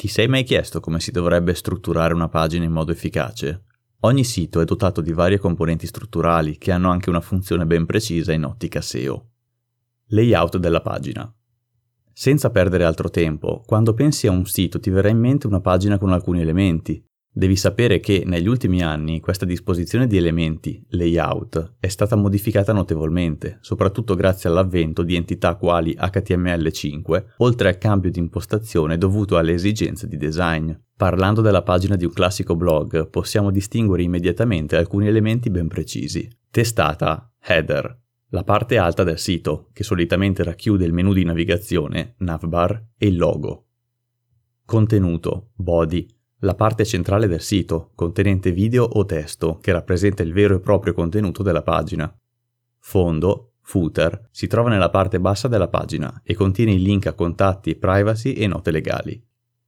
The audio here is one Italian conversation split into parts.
Ti sei mai chiesto come si dovrebbe strutturare una pagina in modo efficace? Ogni sito è dotato di varie componenti strutturali che hanno anche una funzione ben precisa in ottica SEO. Layout della pagina. Senza perdere altro tempo, quando pensi a un sito ti verrà in mente una pagina con alcuni elementi, Devi sapere che negli ultimi anni questa disposizione di elementi, layout, è stata modificata notevolmente, soprattutto grazie all'avvento di entità quali HTML5, oltre al cambio di impostazione dovuto alle esigenze di design. Parlando della pagina di un classico blog, possiamo distinguere immediatamente alcuni elementi ben precisi. Testata, header, la parte alta del sito, che solitamente racchiude il menu di navigazione, navbar, e il logo. Contenuto, body, la parte centrale del sito, contenente video o testo, che rappresenta il vero e proprio contenuto della pagina. Fondo, footer, si trova nella parte bassa della pagina e contiene il link a contatti, privacy e note legali.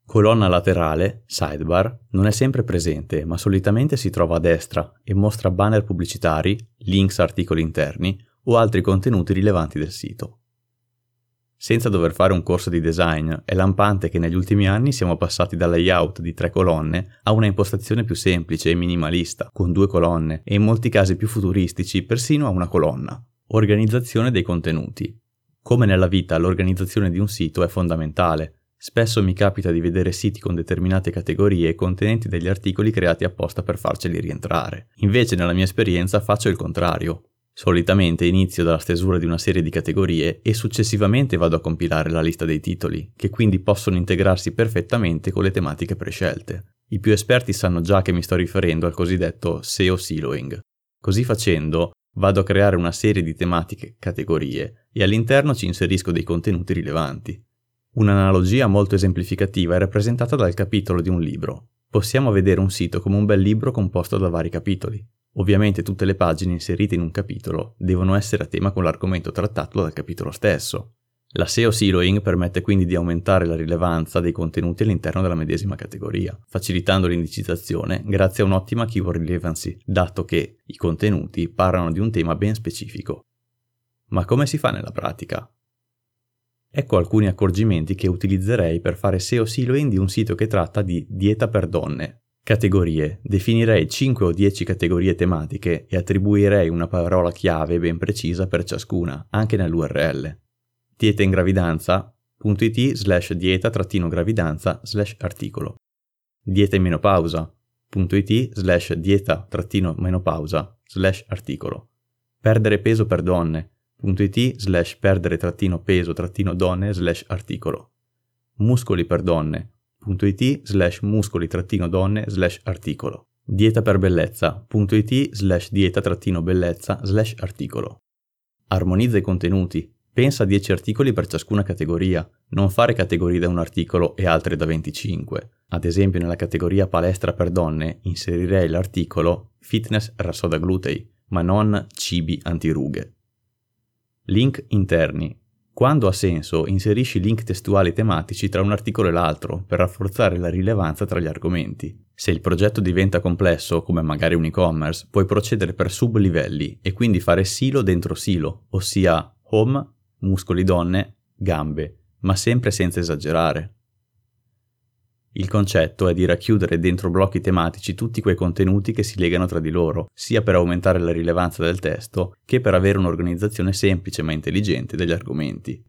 Colonna laterale, sidebar, non è sempre presente, ma solitamente si trova a destra e mostra banner pubblicitari, links a articoli interni o altri contenuti rilevanti del sito. Senza dover fare un corso di design, è lampante che negli ultimi anni siamo passati dal layout di tre colonne a una impostazione più semplice e minimalista, con due colonne, e in molti casi più futuristici, persino a una colonna. Organizzazione dei contenuti. Come nella vita, l'organizzazione di un sito è fondamentale. Spesso mi capita di vedere siti con determinate categorie contenenti degli articoli creati apposta per farceli rientrare. Invece nella mia esperienza faccio il contrario. Solitamente inizio dalla stesura di una serie di categorie e successivamente vado a compilare la lista dei titoli, che quindi possono integrarsi perfettamente con le tematiche prescelte. I più esperti sanno già che mi sto riferendo al cosiddetto SEO siloing. Così facendo, vado a creare una serie di tematiche categorie e all'interno ci inserisco dei contenuti rilevanti. Un'analogia molto esemplificativa è rappresentata dal capitolo di un libro. Possiamo vedere un sito come un bel libro composto da vari capitoli. Ovviamente tutte le pagine inserite in un capitolo devono essere a tema con l'argomento trattato dal capitolo stesso. La SEO siloing permette quindi di aumentare la rilevanza dei contenuti all'interno della medesima categoria, facilitando l'indicizzazione grazie a un'ottima keyword relevancy, dato che i contenuti parlano di un tema ben specifico. Ma come si fa nella pratica? Ecco alcuni accorgimenti che utilizzerei per fare SEO siloing di un sito che tratta di dieta per donne, Categorie. Definirei 5 o 10 categorie tematiche e attribuirei una parola chiave ben precisa per ciascuna, anche nell'URL. Dieta in gravidanza.it slash dieta-gravidanza slash articolo. Dieta in menopausa.it slash dieta-menopausa slash articolo. Perdere peso per donne.it slash perdere-peso-donne slash articolo. Muscoli per donne www.it slash muscoli-donne slash articolo dieta per bellezza.it slash dieta-bellezza slash articolo Armonizza i contenuti. Pensa a 10 articoli per ciascuna categoria, non fare categorie da un articolo e altre da 25. Ad esempio nella categoria palestra per donne inserirei l'articolo fitness rassoda glutei, ma non cibi antirughe. Link interni quando ha senso, inserisci link testuali tematici tra un articolo e l'altro per rafforzare la rilevanza tra gli argomenti. Se il progetto diventa complesso, come magari un e-commerce, puoi procedere per sublivelli e quindi fare silo dentro silo, ossia home, muscoli donne, gambe, ma sempre senza esagerare. Il concetto è di racchiudere dentro blocchi tematici tutti quei contenuti che si legano tra di loro, sia per aumentare la rilevanza del testo che per avere un'organizzazione semplice ma intelligente degli argomenti.